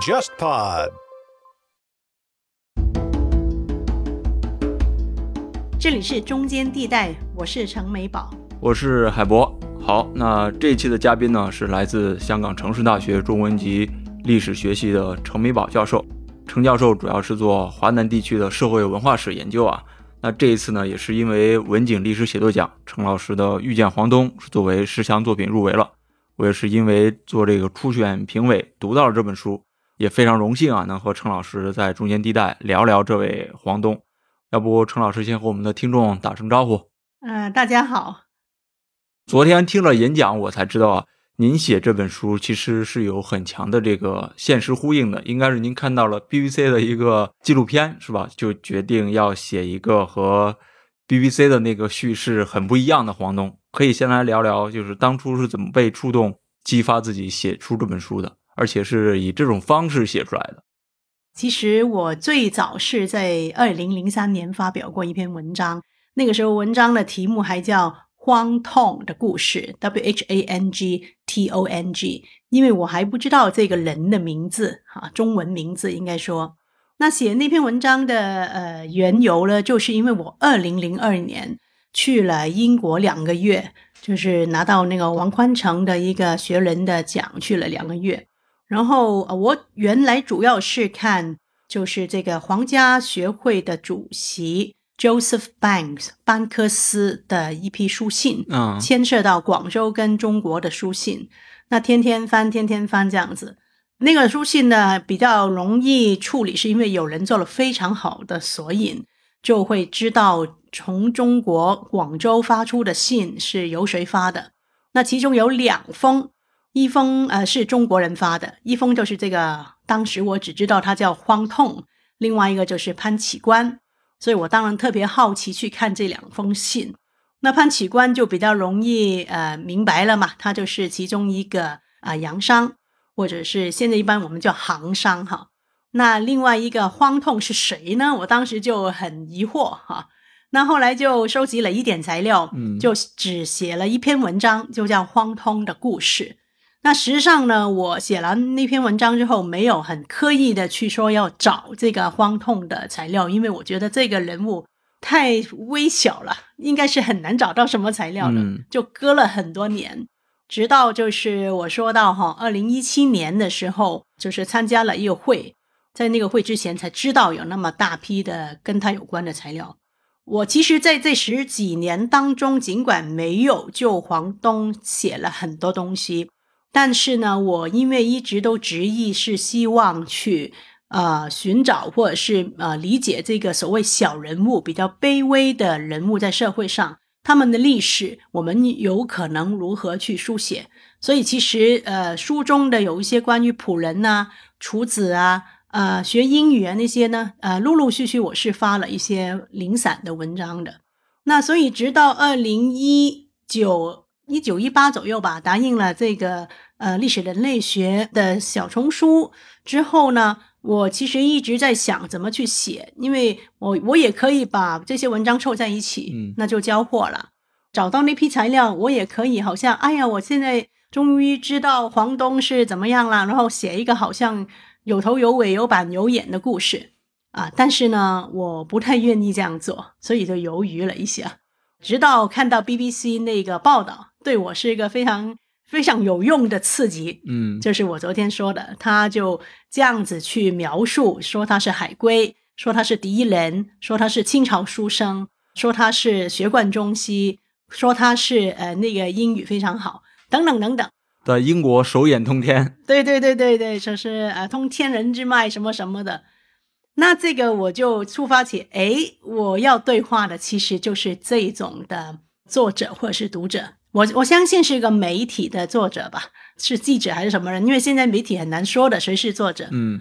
JustPod。这里是中间地带，我是程美宝。我是海博。好，那这一期的嘉宾呢是来自香港城市大学中文及历史学系的程美宝教授。程教授主要是做华南地区的社会文化史研究啊。那这一次呢，也是因为文景历史写作奖，程老师的《遇见黄东》是作为十强作品入围了。我也是因为做这个初选评委，读到了这本书，也非常荣幸啊，能和程老师在中间地带聊聊这位黄东。要不，程老师先和我们的听众打声招呼。嗯、大家好。昨天听了演讲，我才知道啊，您写这本书其实是有很强的这个现实呼应的。应该是您看到了 BBC 的一个纪录片，是吧？就决定要写一个和 BBC 的那个叙事很不一样的黄东。可以先来聊聊，就是当初是怎么被触动，激发自己写出这本书的，而且是以这种方式写出来的。其实我最早是在二零零三年发表过一篇文章，那个时候文章的题目还叫《荒痛的故事》（W H A N G T O N G），因为我还不知道这个人的名字，哈，中文名字应该说。那写那篇文章的呃缘由呢，就是因为我二零零二年去了英国两个月，就是拿到那个王宽成的一个学人的奖，去了两个月。然后呃我原来主要是看就是这个皇家学会的主席 Joseph Banks 班克斯的一批书信，嗯牵涉到广州跟中国的书信，那天天翻，天天翻这样子。那个书信呢比较容易处理，是因为有人做了非常好的索引，就会知道从中国广州发出的信是由谁发的。那其中有两封，一封呃是中国人发的，一封就是这个当时我只知道他叫荒痛，另外一个就是潘启官，所以我当然特别好奇去看这两封信。那潘启官就比较容易呃明白了嘛，他就是其中一个啊、洋商，或者是现在一般我们叫行商哈。那另外一个荒痛是谁呢？我当时就很疑惑哈。那后来就收集了一点材料，嗯就只写了一篇文章，就叫《荒通的故事》。那实际上呢，我写完那篇文章之后，没有很刻意的去说要找这个荒痛的材料，因为我觉得这个人物太微小了，应该是很难找到什么材料的，嗯就搁了很多年。直到就是我说到哈，二零一七年的时候，就是参加了一个会，在那个会之前才知道有那么大批的跟他有关的材料。我其实在这十几年当中，尽管没有就黄东写了很多东西，但是呢，我因为一直都执意是希望去呃寻找或者是呃理解这个所谓小人物比较卑微的人物在社会上他们的历史，我们有可能如何去书写。所以其实呃书中的有一些关于仆人呐、厨子啊。呃，学英语啊那些呢，呃，陆陆续续我是发了一些零散的文章的。那所以直到二零一九一九一八左右吧，答应了这个呃历史人类学的小丛书之后呢，我其实一直在想怎么去写，因为我我也可以把这些文章凑在一起，嗯那就交货了。找到那批材料，我也可以好像，哎呀，我现在终于知道黄东是怎么样了，然后写一个好像有头有尾、有板有眼的故事啊。但是呢，我不太愿意这样做，所以就犹豫了一下。直到看到 BBC 那个报道，对我是一个非常非常有用的刺激。嗯就是我昨天说的，他就这样子去描述，说他是海归，说他是第一人，说他是清朝书生，说他是学贯中西，说他是呃那个英语非常好，等等等等。在英国手眼通天，对对对对对，就是呃通天人之脉什么什么的。那这个我就触发起，诶，我要对话的其实就是这种的作者或者是读者。我我相信是一个媒体的作者吧，是记者还是什么人？因为现在媒体很难说的谁是作者。嗯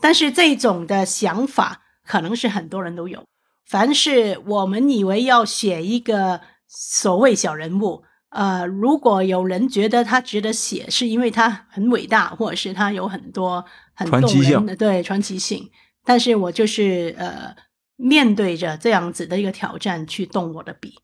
但是这种的想法可能是很多人都有。凡是我们以为要写一个所谓小人物，呃，如果有人觉得他值得写，是因为他很伟大，或者是他有很多很动传奇性人的对传奇性。但是我就是呃，面对着这样子的一个挑战去动我的笔。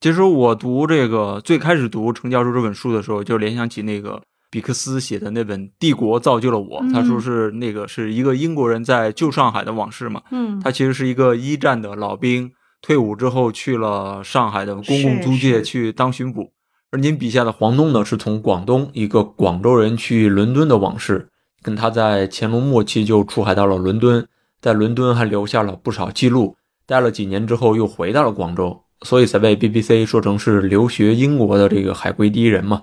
其实我读这个最开始读程教授这本书的时候，就联想起那个比克斯写的那本《帝国造就了我》，他说是那个是一个英国人在旧上海的往事嘛。嗯，他其实是一个一战的老兵，退伍之后去了上海的公共租界去当巡捕。而您笔下的黄东呢，是从广东一个广州人去伦敦的往事，跟他在乾隆末期就出海到了伦敦，在伦敦还留下了不少记录。待了几年之后，又回到了广州。所以才被 BBC 说成是留学英国的这个海归第一人嘛。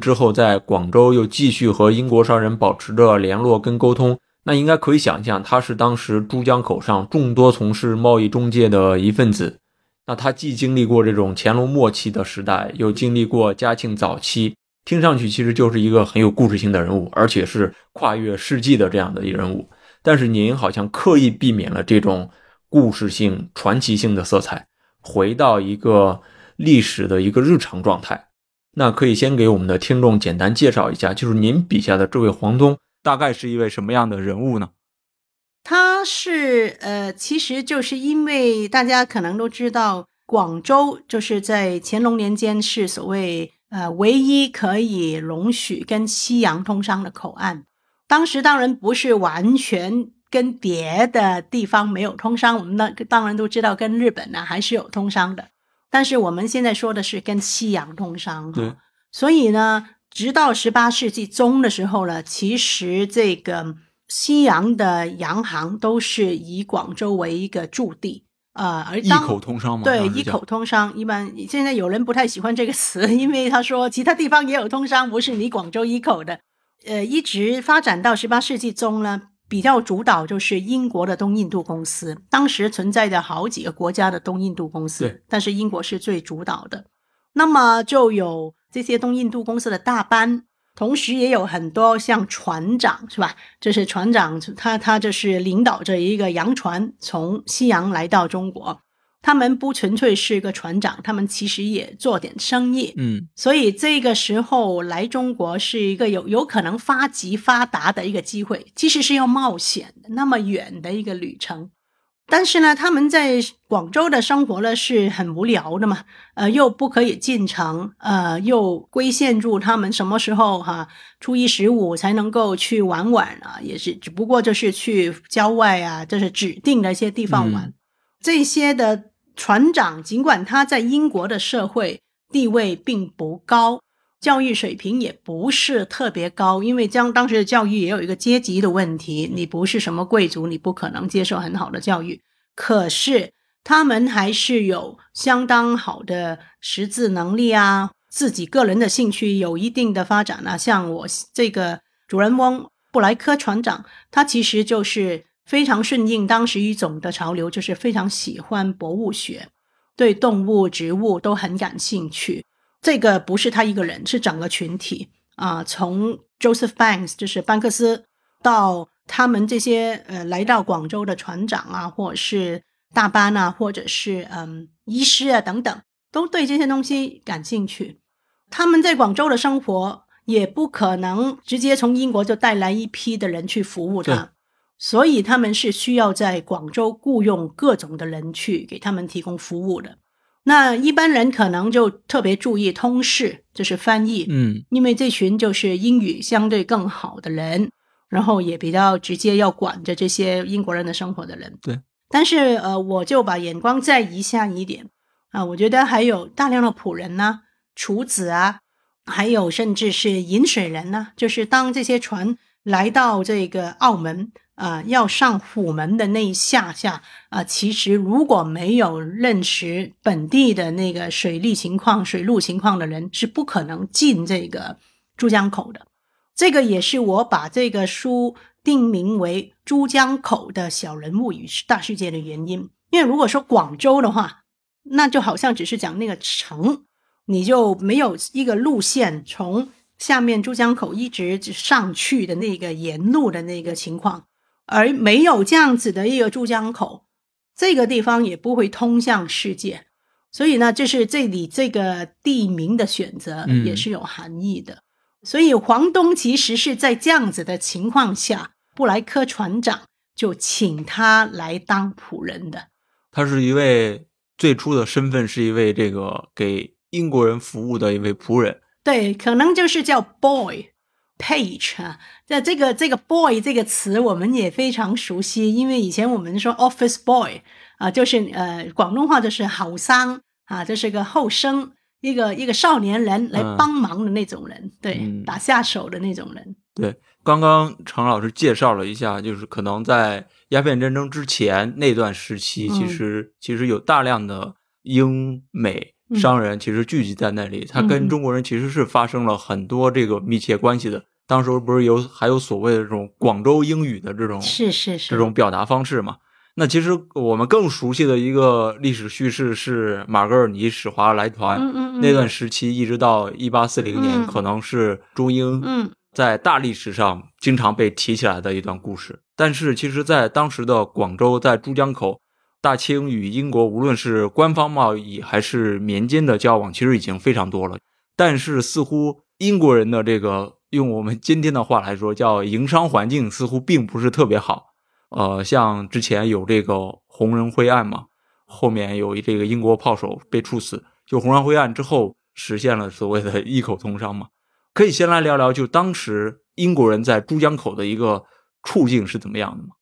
之后在广州又继续和英国商人保持着联络跟沟通。那应该可以想象，他是当时珠江口上众多从事贸易中介的一份子。那他既经历过这种乾隆末期的时代，又经历过嘉庆早期，听上去其实就是一个很有故事性的人物，而且是跨越世纪的这样的一人物。但是您好像刻意避免了这种故事性、传奇性的色彩。回到一个历史的一个日常状态，那可以先给我们的听众简单介绍一下，就是您笔下的这位黄东大概是一位什么样的人物呢？他是呃，其实就是因为大家可能都知道，广州就是在乾隆年间是所谓呃唯一可以容许跟西洋通商的口岸，当时当然不是完全。跟别的地方没有通商，我们那当然都知道，跟日本呢还是有通商的。但是我们现在说的是跟西洋通商，对。所以呢，直到十八世纪中的时候呢，其实这个西洋的洋行都是以广州为一个驻地，呃，而一口通商嘛，对，一口通商。一般现在有人不太喜欢这个词，因为他说其他地方也有通商，不是你广州一口的。呃，一直发展到十八世纪中呢。比较主导就是英国的东印度公司，当时存在着好几个国家的东印度公司，但是英国是最主导的。那么就有这些东印度公司的大班，同时也有很多像船长，是吧？这是船长，他他就是领导着一个洋船从西洋来到中国。他们不纯粹是一个船长，他们其实也做点生意。嗯，所以这个时候来中国是一个有有可能发迹发达的一个机会，其实是要冒险的，那么远的一个旅程。但是呢，他们在广州的生活呢是很无聊的嘛，呃，又不可以进城，呃，又规限住他们什么时候哈，初一十五才能够去玩玩啊，也是只不过就是去郊外啊，就是指定的一些地方玩，这些的。船长尽管他在英国的社会地位并不高，教育水平也不是特别高，因为将当时的教育也有一个阶级的问题，你不是什么贵族，你不可能接受很好的教育。可是他们还是有相当好的识字能力啊，自己个人的兴趣有一定的发展啊。像我这个主人翁布莱克船长，他其实就是。非常顺应当时一种的潮流，就是非常喜欢博物学，对动物、植物都很感兴趣。这个不是他一个人，是整个群体啊。从 Joseph Banks 就是班克斯，到他们这些呃来到广州的船长啊，或者是大班啊，或者是嗯医师啊等等，都对这些东西感兴趣。他们在广州的生活也不可能直接从英国就带来一批的人去服务他。所以他们是需要在广州雇佣各种的人去给他们提供服务的。那一般人可能就特别注意通事，就是翻译，嗯，因为这群就是英语相对更好的人，然后也比较直接要管着这些英国人的生活的人。对。但是呃，我就把眼光再移下一点啊，我觉得还有大量的仆人呢，厨子啊，还有甚至是饮水人呢，就是当这些船来到这个澳门。啊，要上虎门的那一下下啊，其实如果没有认识本地的那个水利情况、水路情况的人，是不可能进这个珠江口的。这个也是我把这个书定名为《珠江口的小人物与大世界》的原因。因为如果说广州的话，那就好像只是讲那个城，你就没有一个路线从下面珠江口一直上去的那个沿路的那个情况。而没有这样子的一个珠江口，这个地方也不会通向世界。所以呢，就是这里这个地名的选择也是有含义的。所以黄东其实是在这样子的情况下，布莱克船长就请他来当仆人的。他是一位最初的身份是一位这个给英国人服务的一位仆人。对，可能就是叫 boy page 啊。那这个这个 boy 这个词我们也非常熟悉，因为以前我们说 office boy 啊，就是呃广东话就是后生啊，这是个后生，一个一个少年人来帮忙的那种人，对，打下手的那种人。对，刚刚程老师介绍了一下，就是可能在鸦片战争之前那段时期，其实其实有大量的英美商人其实聚集在那里，他跟中国人其实是发生了很多这个密切关系的。当时不是有还有所谓的这种广州英语的这种是是是。这种表达方式嘛？那其实我们更熟悉的一个历史叙事是马格尔尼使华来团那段时期，一直到一八四零年，可能是中英在大历史上经常被提起来的一段故事，但是其实，在当时的广州，在珠江口，大清与英国无论是官方贸易还是民间的交往，其实已经非常多了。但是，似乎英国人的这个用我们今天的话来说，叫营商环境，似乎并不是特别好。呃，像之前有这个红人灰案嘛，后面有这个英国炮手被处死，就红人灰案之后，实现了所谓的异口同声嘛。可以先来聊聊，就当时英国人在珠江口的一个处境是怎么样的吗？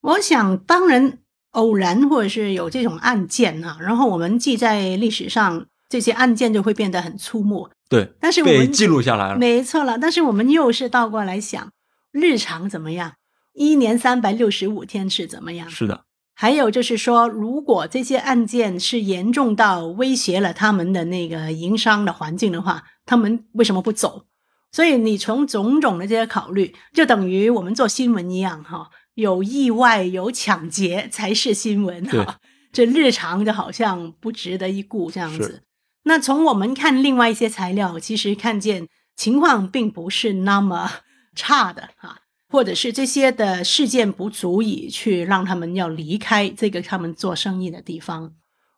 我想，当然偶然或者是有这种案件哈，然后我们记在历史上，这些案件就会变得很出没。对，但是我们记录下来了，没错了。但是我们又是倒过来想，日常怎么样？一年三百六十五天是怎么样？是的。还有就是说，如果这些案件是严重到威胁了他们的那个营商的环境的话，他们为什么不走？所以你从种种的这些考虑，就等于我们做新闻一样哈，有意外有抢劫才是新闻哈。这日常就好像不值得一顾这样子。那从我们看另外一些材料，其实看见情况并不是那么 差的哈。或者是这些的事件不足以去让他们要离开这个他们做生意的地方。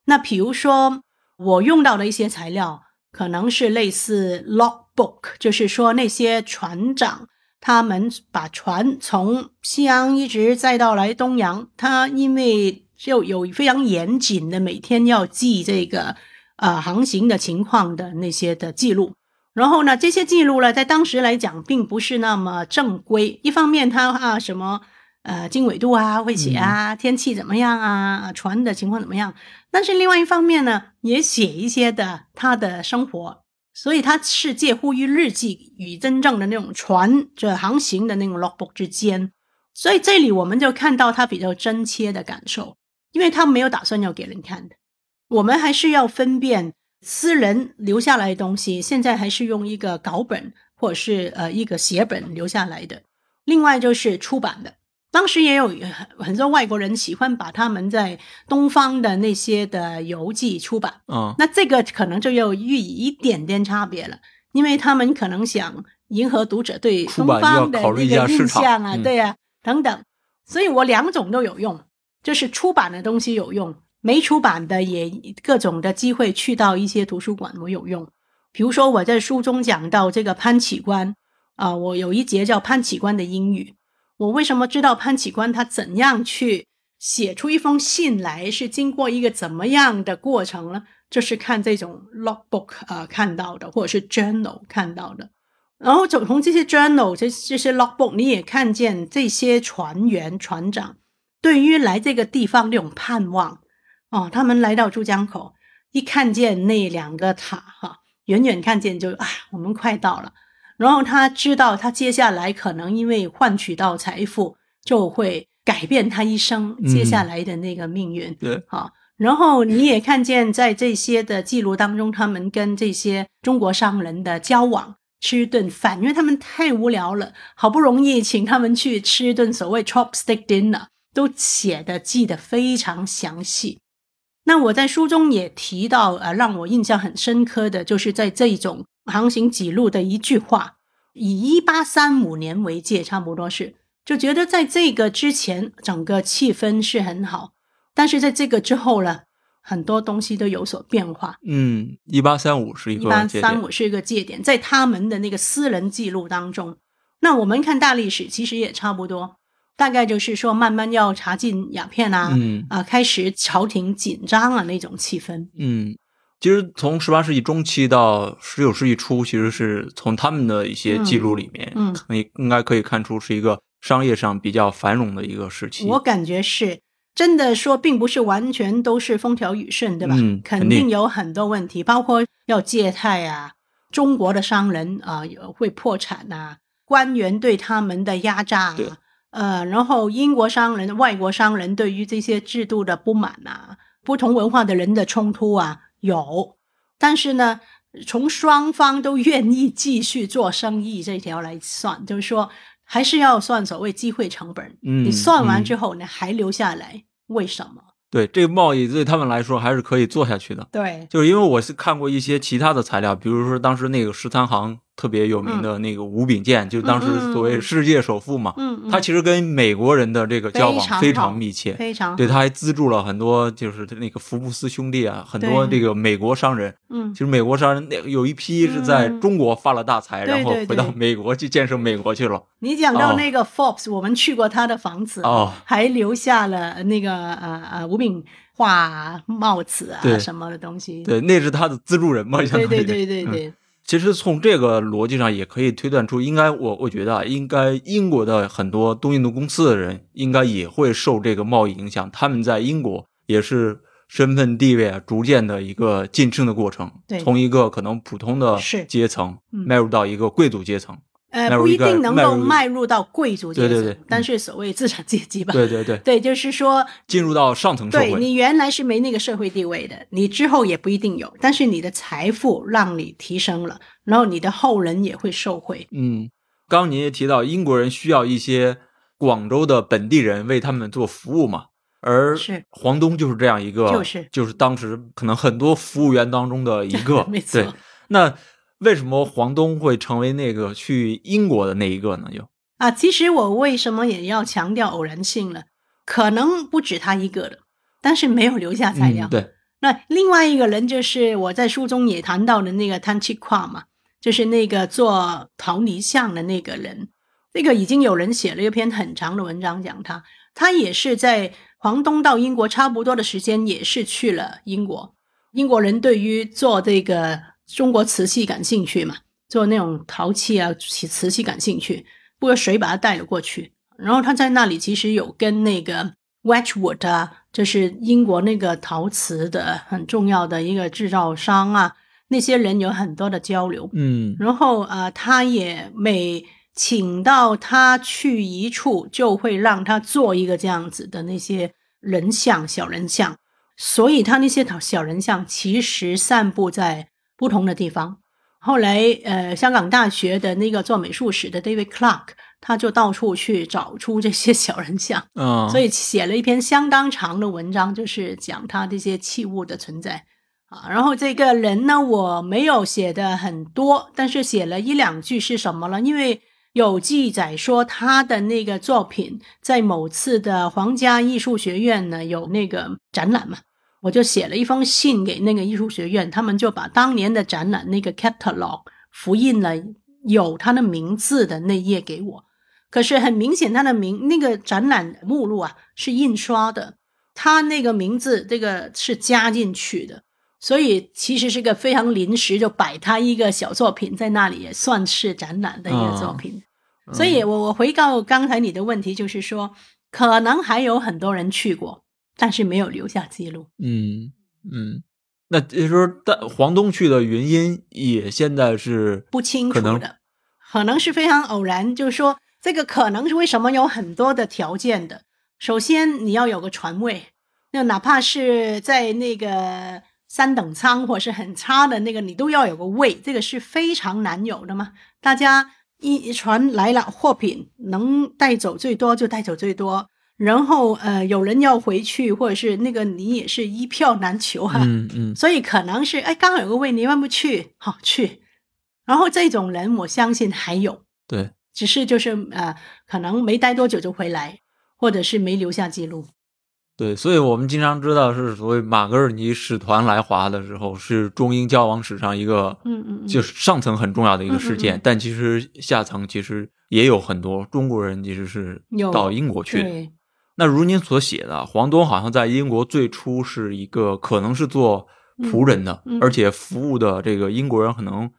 那比如说，我用到的一些材料，可能是类似 logbook，就是说那些船长他们把船从西洋一直载到来东洋，他因为就有非常严谨的每天要记这个呃航行的情况的那些的记录。然后呢，这些记录呢，在当时来讲，并不是那么正规。一方面，它啊什么呃经纬度啊会写啊，天气怎么样啊，船的情况怎么样。但是另外一方面呢，也写一些的他的生活，所以它是介乎于日记与真正的那种船这航行的那种 logbook 之间。所以这里我们就看到他比较真切的感受，因为他没有打算要给人看的。我们还是要分辨。私人留下来的东西，现在还是用一个稿本或者是呃一个写本留下来的。另外就是出版的，当时也有很多外国人喜欢把他们在东方的那些的游记出版。嗯，那这个可能就要予以一点点差别了，因为他们可能想迎合读者对东方的那个印象啊，对呀等等。所以我两种都有用，就是出版的东西有用。没出版的也各种的机会去到一些图书馆，我有用。比如说我在书中讲到这个潘启官啊，我有一节叫潘启官的英语。我为什么知道潘启官他怎样去写出一封信来，是经过一个怎么样的过程呢？就是看这种 logbook 啊看到的，或者是 journal 看到的。然后从这些 journal 这这些 logbook，你也看见这些船员船长对于来这个地方那种盼望。哦，他们来到珠江口，一看见那两个塔，哈，远远看见就啊，我们快到了。然后他知道，他接下来可能因为换取到财富，就会改变他一生接下来的那个命运。对，好。然后你也看见，在这些的记录当中，他们跟这些中国商人的交往，吃顿饭，因为他们太无聊了，好不容易请他们去吃一顿所谓 chopstick dinner，都写的记得非常详细。那我在书中也提到，呃，让我印象很深刻的就是在这种航行记录的一句话，以一八三五年为界，差不多是就觉得在这个之前，整个气氛是很好，但是在这个之后呢，很多东西都有所变化。嗯，一八三五是一个一八三五是一个界点，在他们的那个私人记录当中，那我们看大历史其实也差不多。大概就是说慢慢要查禁鸦片啊，嗯啊，开始朝廷紧张啊那种气氛。嗯，其实从十八世纪中期到十九世纪初，其实是从他们的一些记录里面，嗯嗯可以应该可以看出是一个商业上比较繁荣的一个时期。我感觉是真的说，并不是完全都是风调雨顺，对吧？嗯肯肯定定有很多问题，包括要借贷啊，中国的商人啊、有会破产呐、官员对他们的压榨啊，呃，然后英国商人、外国商人对于这些制度的不满啊，不同文化的人的冲突啊，有，但是呢。从双方都愿意继续做生意这条来算，就是说，还是要算所谓机会成本。嗯你算完嗯之后呢，还留下来，为什么？对这个贸易对他们来说还是可以做下去的。对，就是因为我是看过一些其他的材料，比如说当时那个十三行特别有名的那个吴秉健，就是当时所谓世界首富嘛，他其实跟美国人的这个交往非非常密切，非常对，他还资助了很多就是那个福布斯兄弟啊，很多这个美国商人。嗯。其实美国商人那有一批是在嗯中国发了大财，对然后回到美国去建设美国去了。你讲到哦。那个 Forbes，、我们去过他的房子，哦。还留下了那个呃呃吴炳画帽子啊什么的东西。对，那是他的资助人嘛，对对对对嗯。对，其实从这个逻辑上也可以推断出，应该我我觉得啊，应该英国的很多东印度公司的人，应该也会受这个贸易影响。他们在英国也是身份地位啊，逐渐的一个晋升的过程对，从一个可能普通的阶层嗯迈入到一个贵族阶层。呃，不一定能够迈入到贵族阶层，对对对嗯但是所谓资产阶级吧，对对对，对，就是说进入到上层社会。对你原来是没那个社会地位的，你之后也不一定有，但是你的财富让你提升了，然后你的后人也会受惠。嗯，刚刚您也提到，英国人需要一些广州的本地人为他们做服务嘛，而是黄东就是这样一个，就是就是当时可能很多服务员当中的一 个，没错，那为什么黄东会成为那个去英国的那一个呢？又啊，其实我为什么也要强调偶然性呢？可能不止他一个的，但是没有留下材料。嗯、对，那另外一个人就是我在书中也谈到的那个汤七跨嘛，就是那个做陶泥像的那个人。那个已经有人写了一篇很长的文章讲他，他也是在黄东到英国差不多的时间，也是去了英国。英国人对于做这个中国瓷器感兴趣嘛，做那种陶器啊、瓷瓷器感兴趣，不过谁把他带了过去？然后他在那里其实有跟那个 Wedgwood 啊，就是英国那个陶瓷的很重要的一个制造商啊，那些人有很多的交流。嗯然后啊、呃他也每请到他去一处，就会让他做一个这样子的那些人像、小人像。所以他那些小人像其实散布在不同的地方。后来，呃，香港大学的那个做美术史的 David Clark，他就到处去找出这些小人像，嗯，所以写了一篇相当长的文章，就是讲他这些器物的存在啊。然后这个人呢，我没有写的很多，但是写了一两句是什么了？因为有记载说他的那个作品在某次的皇家艺术学院呢有那个展览嘛。我就写了一封信给那个艺术学院，他们就把当年的展览那个 catalog 复印了有他的名字的那页给我。可是很明显，他的名那个展览目录啊是印刷的，他那个名字这个是加进去的，所以其实是个非常临时，就摆他一个小作品在那里，也算是展览的一个作品。嗯所以我我回到刚才你的问题，就是说，可能还有很多人去过，但是没有留下记录。嗯嗯，那就是说，但黄东去的原因也现在是不清楚的，可能是非常偶然。就是说，这个可能是为什么有很多的条件的。首先，你要有个船位，那哪怕是在那个三等舱或是很差的那个，你都要有个位，这个是非常难有的嘛。大家一船来了，货品能带走最多就带走最多。然后呃，有人要回去，或者是那个你也是一票难求哈、嗯嗯所以可能是哎，刚好有个位，你愿不去？好去。然后这种人，我相信还有，对，只是就是呃，可能没待多久就回来，或者是没留下记录。对，所以我们经常知道是所谓马格尔尼使团来华的时候，是中英交往史上一个，嗯嗯嗯就是上层很重要的一个事件，嗯嗯嗯但其实下层其实也有很多中国人其实是到英国去的。对，那如您所写的，黄东好像在英国最初是一个可能是做仆人的，嗯嗯。而且服务的这个英国人可能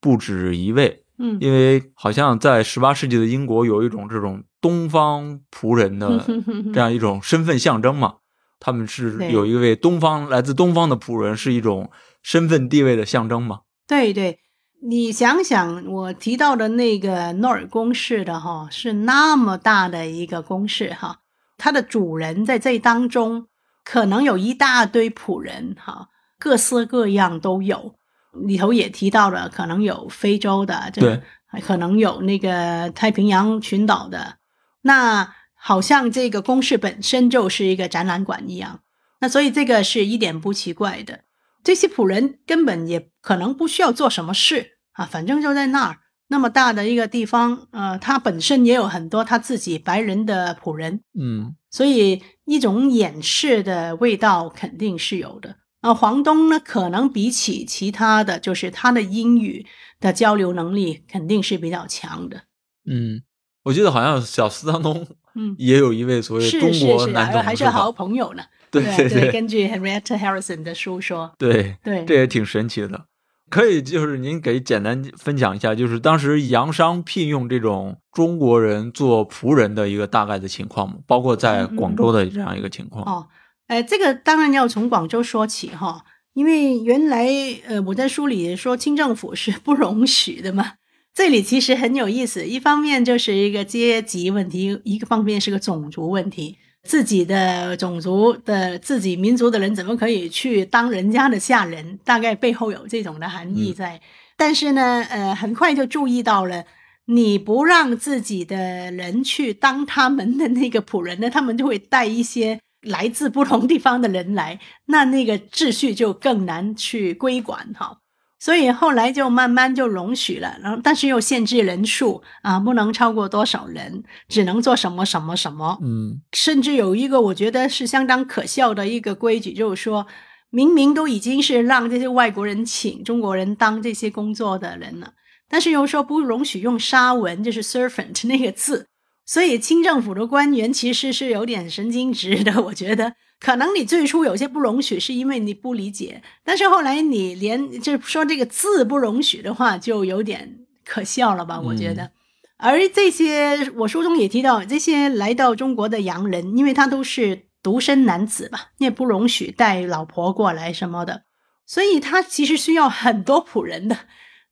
不止一位，嗯，因为好像在十八世纪的英国有一种这种东方仆人的 这样一种身份象征嘛，他们是有一位东方来自东方的仆人，是一种身份地位的象征嘛。对对，你想想，我提到的那个诺尔公式的哈，是那么大的一个公式哈，它的主人在这当中可能有一大堆仆人哈，各色各样都有。里头也提到了，可能有非洲的，这对，可能有那个太平洋群岛的。那好像这个公式本身就是一个展览馆一样，那所以这个是一点不奇怪的。这些仆人根本也可能不需要做什么事啊，反正就在那儿那么大的一个地方，呃，他本身也有很多他自己白人的仆人，嗯所以一种掩饰的味道肯定是有的。那黄东呢，可能比起其他的就是他的英语的交流能力肯定是比较强的。嗯，我记得好像小斯当中嗯，也有一位所谓是中是是，国男总吧还还是好朋友呢。对对对根据 Henrietta Harrison 的书说，对，对，这也挺神奇的。可以，就是您给简单分享一下，就是当时洋商聘用这种中国人做仆人的一个大概的情况吗？包括在广州的这样一个情况。哦，呃，这个当然要从广州说起哈，因为原来呃我在书里说清政府是不容许的嘛。这里其实很有意思，一方面就是一个阶级问题，一个方面是个种族问题。自己的种族的自己民族的人怎么可以去当人家的下人？大概背后有这种的含义在。但是呢，呃，很快就注意到了，你不让自己的人去当他们的那个仆人呢，他们就会带一些来自不同地方的人来，那那个秩序就更难去规管哈。所以后来就慢慢就容许了，然后但是又限制人数啊，不能超过多少人，只能做什么什么什么。嗯甚至有一个我觉得是相当可笑的一个规矩，就是说明明都已经是让这些外国人请中国人当这些工作的人了，但是又说不容许用沙文，就是 servant 那个字。所以清政府的官员其实是有点神经质的，我觉得可能你最初有些不容许是因为你不理解，但是后来你连就是说这个字不容许的话，就有点可笑了吧？我觉得。而这些，我书中也提到，这些来到中国的洋人，因为他都是独身男子吧，你也不容许带老婆过来什么的，所以他其实需要很多仆人的。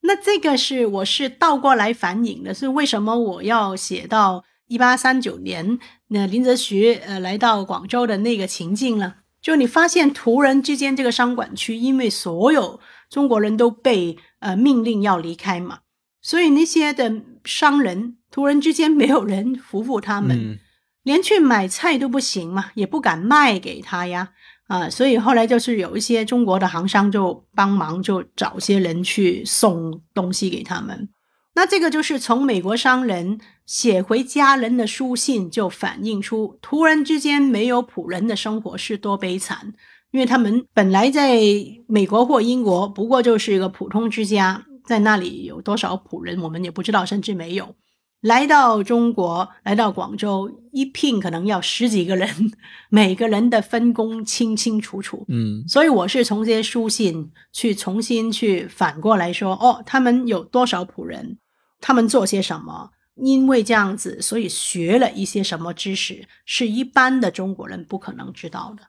那这个是我是倒过来反映的，是为什么我要写到一八三九年，那林则徐呃来到广州的那个情境呢？就你发现途人之间这个商管区，因为所有中国人都被呃命令要离开嘛，所以那些的商人途人之间没有人服务他们，嗯连去买菜都不行嘛，也不敢卖给他呀。啊，所以后来就是有一些中国的行商就帮忙，就找些人去送东西给他们。那这个就是从美国商人写回家人的书信，就反映出突然之间没有仆人的生活是多悲惨。因为他们本来在美国或英国，不过就是一个普通之家，在那里有多少仆人，我们也不知道，甚至没有。来到中国，来到广州，一聘可能要十几个人，每个人的分工清清楚楚。嗯所以我是从这些书信去重新去反过来说，哦，他们有多少仆人，他们做些什么，因为这样子，所以学了一些什么知识，是一般的中国人不可能知道的。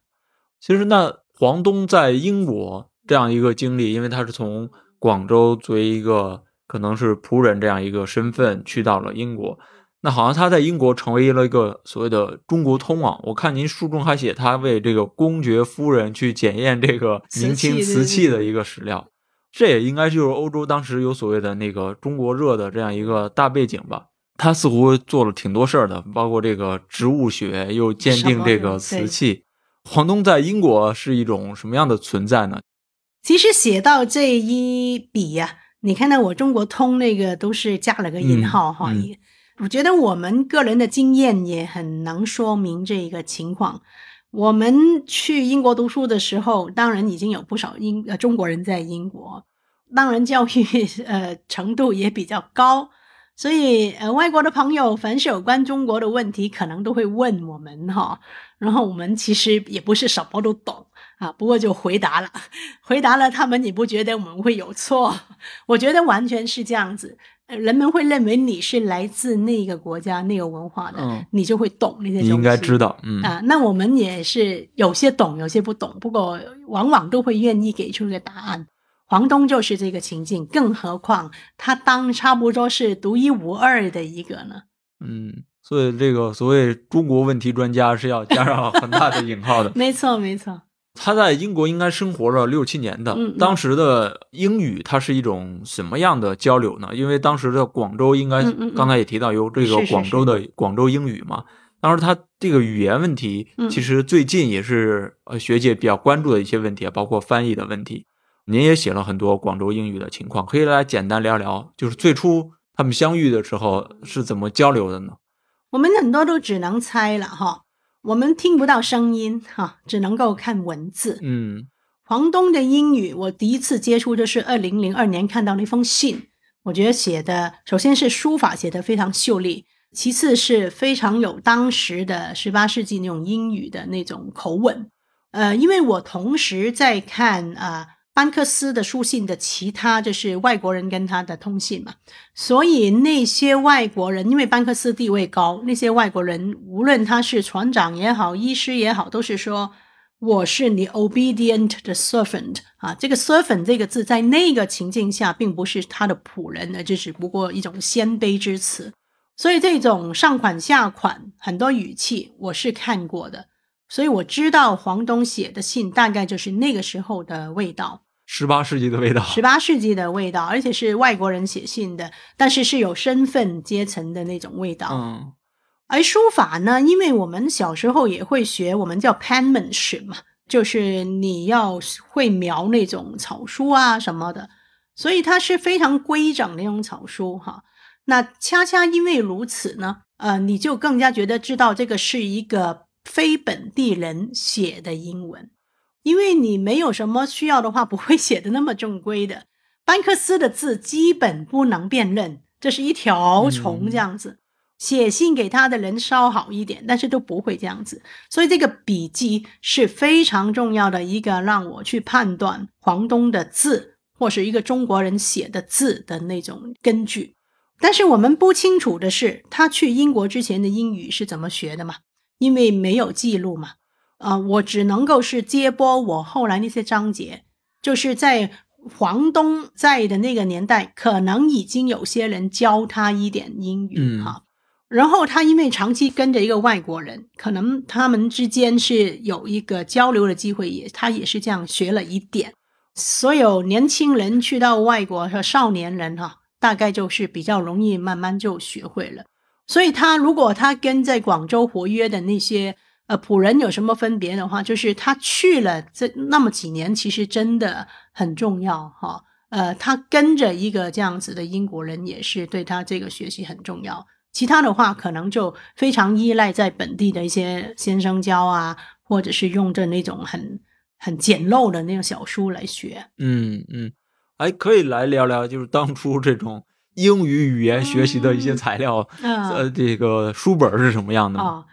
其实那黄东在英国这样一个经历，因为他是从广州作为一个可能是仆人这样一个身份去到了英国，那好像他在英国成为了一个所谓的中国通啊。我看您书中还写他为这个公爵夫人去检验这个明清瓷器的一个史料，这也应该就是欧洲当时有所谓的那个中国热的这样一个大背景吧。他似乎做了挺多事儿的，包括这个植物学，又鉴定这个瓷器。黄东在英国是一种什么样的存在呢？其实写到这一笔呀、你看到我中国通那个都是加了个引号哈，嗯嗯我觉得我们个人的经验也很能说明这个情况。我们去英国读书的时候，当然已经有不少英呃中国人在英国，当然教育呃程度也比较高，所以呃，外国的朋友凡是有关中国的问题，可能都会问我们哈。然后我们其实也不是什么都懂啊，不过就回答了，回答了，他们也不觉得我们会有错。我觉得完全是这样子，人们会认为你是来自那个国家、那个文化的，嗯你就会懂那些东西。你应该知道，嗯啊，那我们也是有些懂，有些不懂，不过往往都会愿意给出一个答案。黄东就是这个情境，更何况他当差不多是独一无二的一个呢。嗯，所以这个所谓中国问题专家是要加上很大的引号的。没错，没错。他在英国应该生活了六七年的，当时的英语它是一种什么样的交流呢？因为当时的广州应该刚才也提到有这个广州的广州英语嘛。当时他这个语言问题，嗯其实最近也是呃学界比较关注的一些问题，啊包括翻译的问题。您也写了很多广州英语的情况，可以来简单聊聊，就是最初他们相遇的时候是怎么交流的呢？我们很多都只能猜了哈，我们听不到声音哈，只能够看文字。嗯黄东的英语，我第一次接触就是二零零二年看到那封信，我觉得写的首先是书法写得非常秀丽，其次是非常有当时的十八世纪那种英语的那种口吻。呃，因为我同时在看啊、班克斯的书信的其他就是外国人跟他的通信嘛，所以那些外国人，因为班克斯地位高，那些外国人无论他是船长也好，医师也好，都是说我是你 obedient 的 servant 啊。这个 servant 这个字在那个情境下，并不是他的仆人，而这只不过一种谦卑之词。所以这种上款下款很多语气我是看过的，所以我知道黄东写的信大概就是那个时候的味道。十八世纪的味道。十八世纪的味道，而且是外国人写信的，但是是有身份阶层的那种味道。嗯而书法呢，因为我们小时候也会学，我们叫 penmanship 嘛，就是你要会描那种草书啊什么的，所以它是非常规整的那种草书哈。那恰恰因为如此呢，呃，你就更加觉得知道这个是一个非本地人写的英文，因为你没有什么需要的话，不会写的那么正规的。班克斯的字基本不能辨认，这是一条虫嗯这样子。写信给他的人稍好一点，但是都不会这样子。所以这个笔记是非常重要的一个让我去判断黄东的字或是一个中国人写的字的那种根据。但是我们不清楚的是，他去英国之前的英语是怎么学的嘛？因为没有记录嘛。啊、我只能够是接播我后来那些章节，就是在黄东在的那个年代，可能已经有些人教他一点英语嗯哈。然后他因为长期跟着一个外国人，可能他们之间是有一个交流的机会，也他也是这样学了一点。所有年轻人去到外国和少年人哈、大概就是比较容易慢慢就学会了。所以他如果他跟在广州活跃的那些呃仆人有什么分别的话，就是他去了这那么几年，其实真的很重要哈。呃，他跟着一个这样子的英国人，也是对他这个学习很重要。其他的话，可能就非常依赖在本地的一些先生教啊，或者是用着那种很很简陋的那种小书来学。嗯嗯，哎，可以来聊聊，就是当初这种英语语言学习的一些嗯材料，嗯呃，这个书本是什么样的呢？哦，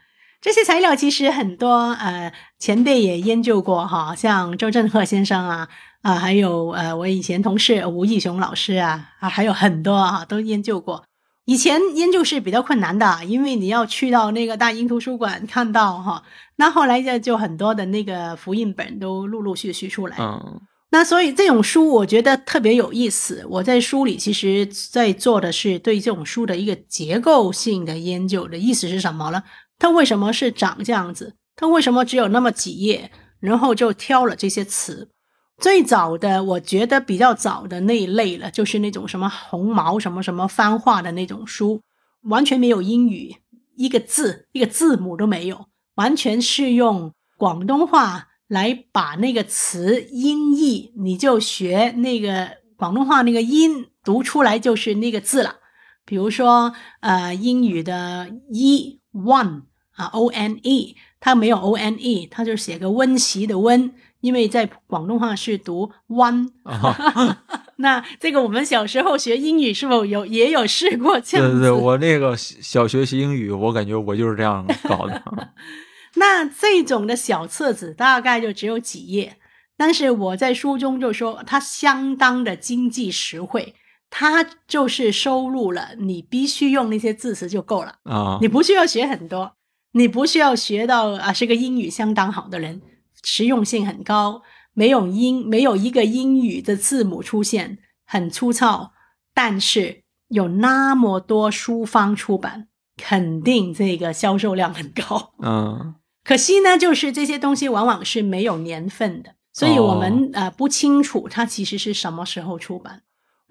这些材料其实很多呃前辈也研究过哈，像周振赫先生啊啊，还有呃我以前同事吴义雄老师啊啊，还有很多啊都研究过。以前研究是比较困难的，因为你要去到那个大英图书馆看到哈。那后来就就很多的那个复印本都陆陆续续出来。嗯那所以这种书我觉得特别有意思。我在书里其实在做的是对这种书的一个结构性的研究的意思是什么呢？它为什么是长这样子？它为什么只有那么几页？然后就挑了这些词。最早的我觉得比较早的那一类了，就是那种什么红毛什么什么翻话的那种书，完全没有英语，一个字一个字母都没有，完全是用广东话来把那个词音译，你就学那个广东话那个音读出来就是那个字了。比如说，呃，英语的一 one 啊，o n e，它没有 o n e，它就写个温习的温，因为在广东话是读 one，啊 那这个我们小时候学英语是否有也有试过这样子？对对对，我那个小学习英语，我感觉我就是这样搞的。那这种的小册子大概就只有几页，但是我在书中就说它相当的经济实惠，它就是收录了你必须用那些字词就够了啊，你不需要学很多，你不需要学到啊是个英语相当好的人，实用性很高，没有英没有一个英语的字母出现，很粗糙，但是有那么多书方出版，肯定这个销售量很高。嗯。可惜呢，就是这些东西往往是没有年份的，所以我们呃不清楚它其实是什么时候出版。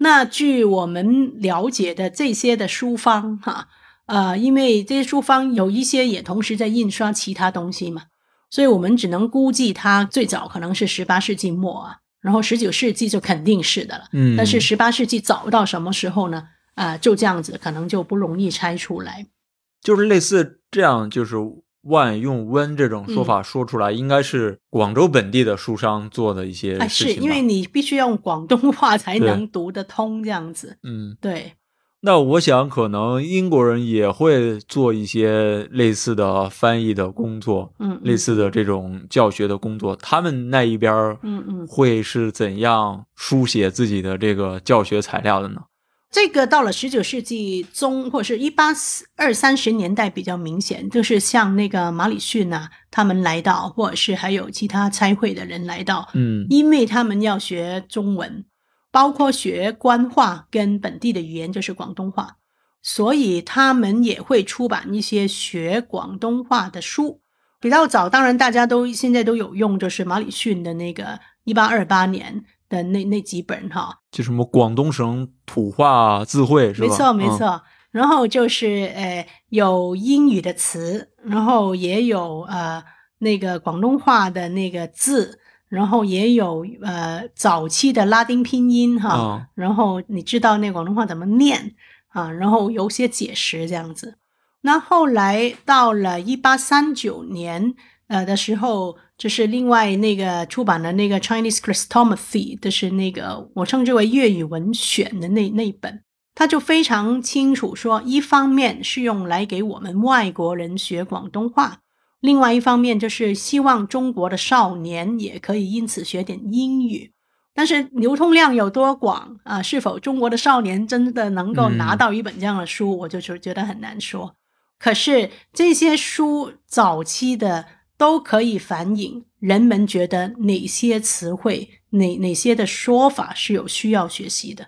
那据我们了解的这些的书方哈，呃，因为这些书方有一些也同时在印刷其他东西嘛，所以我们只能估计它最早可能是十八世纪末啊，然后十九世纪就肯定是的了。嗯，但是十八世纪早到什么时候呢？啊，就这样子，可能就不容易猜出来。就是类似这样，就是。万用温这种说法说出来，应该是广州本地的书商做的一些事情。是因为你必须用广东话才能读得通这样子。嗯，对。那我想，可能英国人也会做一些类似的翻译的工作，嗯，类似的这种教学的工作。他们那一边嗯嗯，会是怎样书写自己的这个教学材料的呢？这个到了十九世纪中，或者是一八二三十年代比较明显，就是像那个马里逊啊，他们来到，或者是还有其他差会的人来到，嗯，因为他们要学中文，包括学官话跟本地的语言，就是广东话，所以他们也会出版一些学广东话的书。比较早，当然大家都现在都有用，就是马里逊的那个一八二八年。的那那几本哈，就什么广东省土话字汇是吧？没错没错。然后就是呃有英语的词，然后也有呃那个广东话的那个字，然后也有呃早期的拉丁拼音哈。然后你知道那广东话怎么念啊？然后有些解释这样子。那后来到了一八三九年呃的时候。就是另外那个出版的那个 Chinese Christopherthy，就是那个我称之为粤语文选的那那本，他就非常清楚说，一方面是用来给我们外国人学广东话，另外一方面就是希望中国的少年也可以因此学点英语。但是流通量有多广啊？是否中国的少年真的能够拿到一本这样的书，我就就觉得很难说。可是这些书早期的。都可以反映人们觉得哪些词汇、哪哪些的说法是有需要学习的。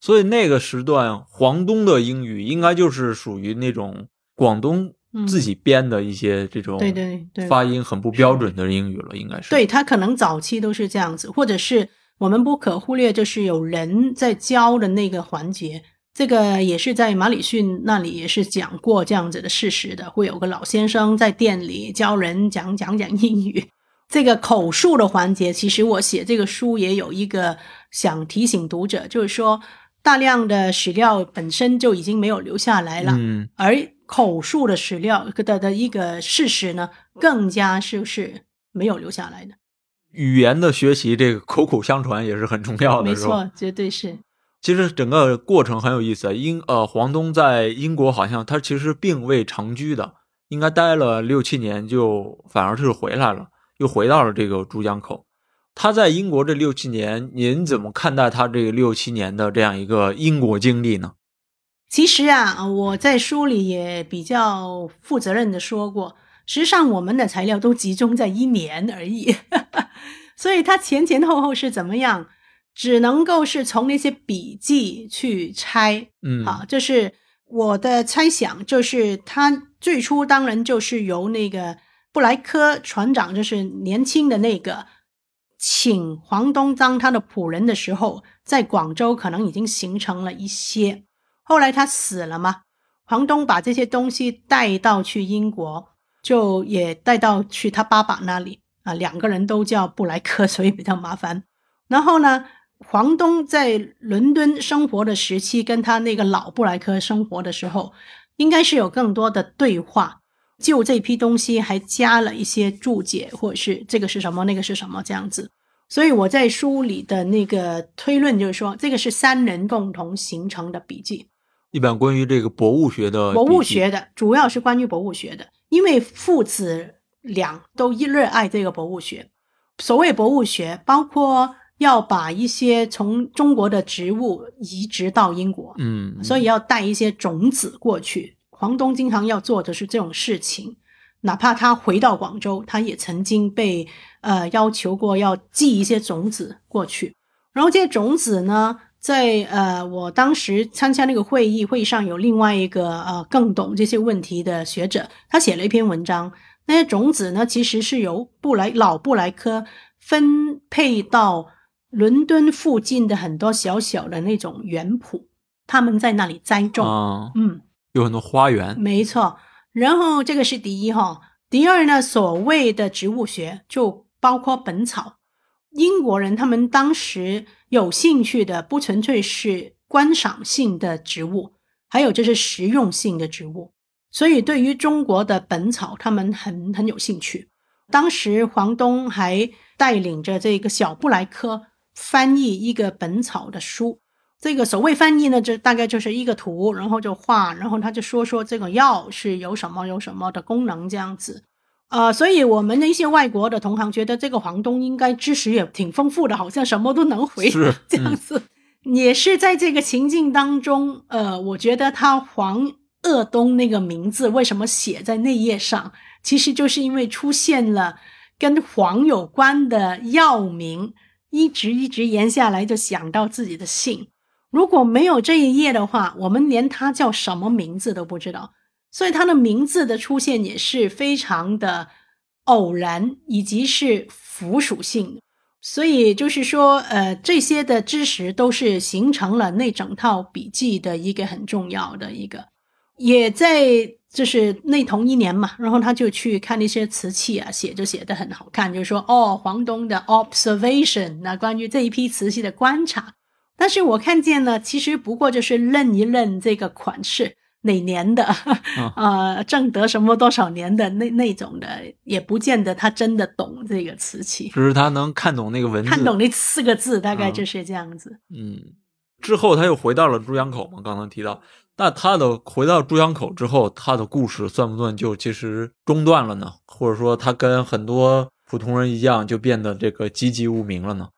所以那个时段，黄东的英语应该就是属于那种广东自己编的一些这种对对对发音很不标准的英语了，应该是。对他可能早期都是这样子，或者是我们不可忽略，就是有人在教的那个环节。这个也是在马里逊那里也是讲过这样子的事实的，会有个老先生在店里教人讲讲讲英语。这个口述的环节，其实我写这个书也有一个想提醒读者，就是说大量的史料本身就已经没有留下来了，嗯，而口述的史料的的一个事实呢，更加是不是没有留下来的。语言的学习，这个口口相传也是很重要的，没错，绝对是。其实整个过程很有意思。英呃，黄东在英国好像他其实并未长居的，应该待了六七年，就反而是回来了，又回到了这个珠江口。他在英国这六七年，您怎么看待他这个六七年的这样一个英国经历呢？其实啊，我在书里也比较负责任的说过，实际上我们的材料都集中在一年而已，所以他前前后后是怎么样？只能够是从那些笔记去猜，嗯，好，就是我的猜想，就是他最初当然就是由那个布莱克船长，就是年轻的那个，请黄东当他的仆人的时候，在广州可能已经形成了一些。后来他死了嘛，黄东把这些东西带到去英国，就也带到去他爸爸那里啊，两个人都叫布莱克，所以比较麻烦。然后呢？黄东在伦敦生活的时期，跟他那个老布莱克生活的时候，应该是有更多的对话。就这批东西，还加了一些注解，或者是这个是什么，那个是什么这样子。所以我在书里的那个推论就是说，这个是三人共同形成的笔记。一本关于这个博物学的博物学的，主要是关于博物学的，因为父子俩都热爱这个博物学。所谓博物学，包括要把一些从中国的植物移植到英国，嗯，所以要带一些种子过去。黄东经常要做的是这种事情。哪怕他回到广州，他也曾经被呃要求过要寄一些种子过去。然后这些种子呢，在呃我当时参加那个会议会上，有另外一个呃更懂这些问题的学者，他写了一篇文章。那些种子呢，其实是由布莱老布莱科分配到伦敦附近的很多小小的那种园圃，他们在那里栽种。嗯，有很多花园。没错。然后这个是第一哈，第二呢，所谓的植物学就包括本草。英国人他们当时有兴趣的不纯粹是观赏性的植物，还有就是实用性的植物。所以对于中国的本草，他们很很有兴趣。当时黄东还带领着这个小布莱克翻译一个本草的书。这个所谓翻译呢，就大概就是一个图，然后就画，然后他就说说这个药是有什么有什么的功能这样子，呃，所以我们的一些外国的同行觉得这个黄东应该知识也挺丰富的，好像什么都能回，是这样子，也是在这个情境当中，呃，我觉得他黄鄂东那个名字为什么写在内页上，其实就是因为出现了跟黄有关的药名，一直一直延下来，就想到自己的姓。如果没有这一页的话，我们连他叫什么名字都不知道。所以他的名字的出现也是非常的偶然，以及是附属性。所以就是说，呃，这些的知识都是形成了那整套笔记的一个很重要的一个。也在就是那同一年嘛，然后他就去看那些瓷器啊，写就写的很好看，就是说哦，黄东的 observation，那关于这一批瓷器的观察。但是我看见呢，其实不过就是认一认这个款式哪年的，呃，正德什么多少年的那那种的，也不见得他真的懂这个瓷器，只是他能看懂那个文字，看懂那四个字，大概就是这样子。嗯，之后他又回到了珠江口嘛，刚刚提到，那他的回到珠江口之后，他的故事算不算就其实中断了呢？或者说他跟很多普通人一样，就变得这个籍籍无名了呢？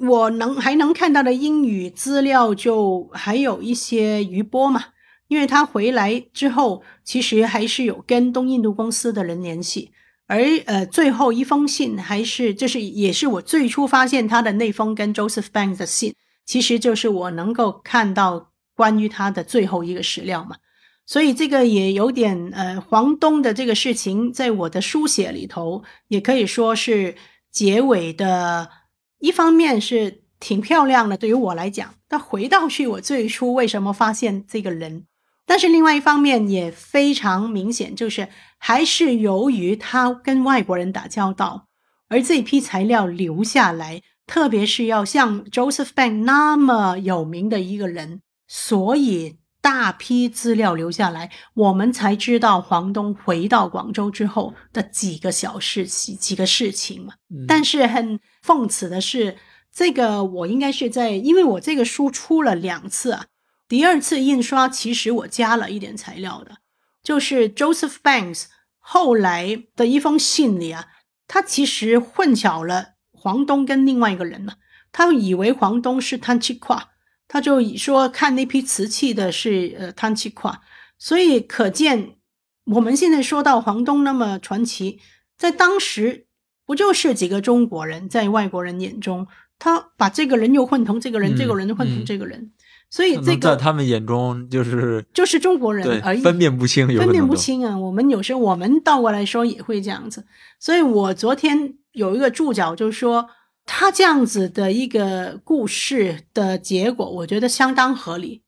我能还能看到的英语资料就还有一些余波嘛，因为他回来之后，其实还是有跟东印度公司的人联系，而呃最后一封信还是就是也是我最初发现他的那封跟 Joseph Banks 的信，其实就是我能够看到关于他的最后一个史料嘛，所以这个也有点呃黄东的这个事情，在我的书写里头也可以说是结尾的。一方面是挺漂亮的，对于我来讲，但回到去我最初为什么发现这个人，但是另外一方面也非常明显，就是还是由于他跟外国人打交道，而这批材料留下来，特别是要像 Joseph Bank 那么有名的一个人，所以大批资料留下来，我们才知道黄东回到广州之后的几个小事情，几个事情嘛。但是很。讽刺的是，这个我应该是在，因为我这个书出了两次啊，第二次印刷其实我加了一点材料的，就是 Joseph Banks 后来的一封信里啊，他其实混淆了黄东跟另外一个人嘛，他以为黄东是汤七跨，他就说看那批瓷器的是呃汤七跨，所以可见我们现在说到黄东那么传奇，在当时。不就是几个中国人在外国人眼中，他把这个人又混同这个人，这个人又混同这个人，所以这个在他们眼中就是就是中国人而已，分辨不清，分辨不清啊！我们有时候我们倒过来说也会这样子，所以我昨天有一个注脚就说，他这样子的一个故事的结果，我觉得相当合理，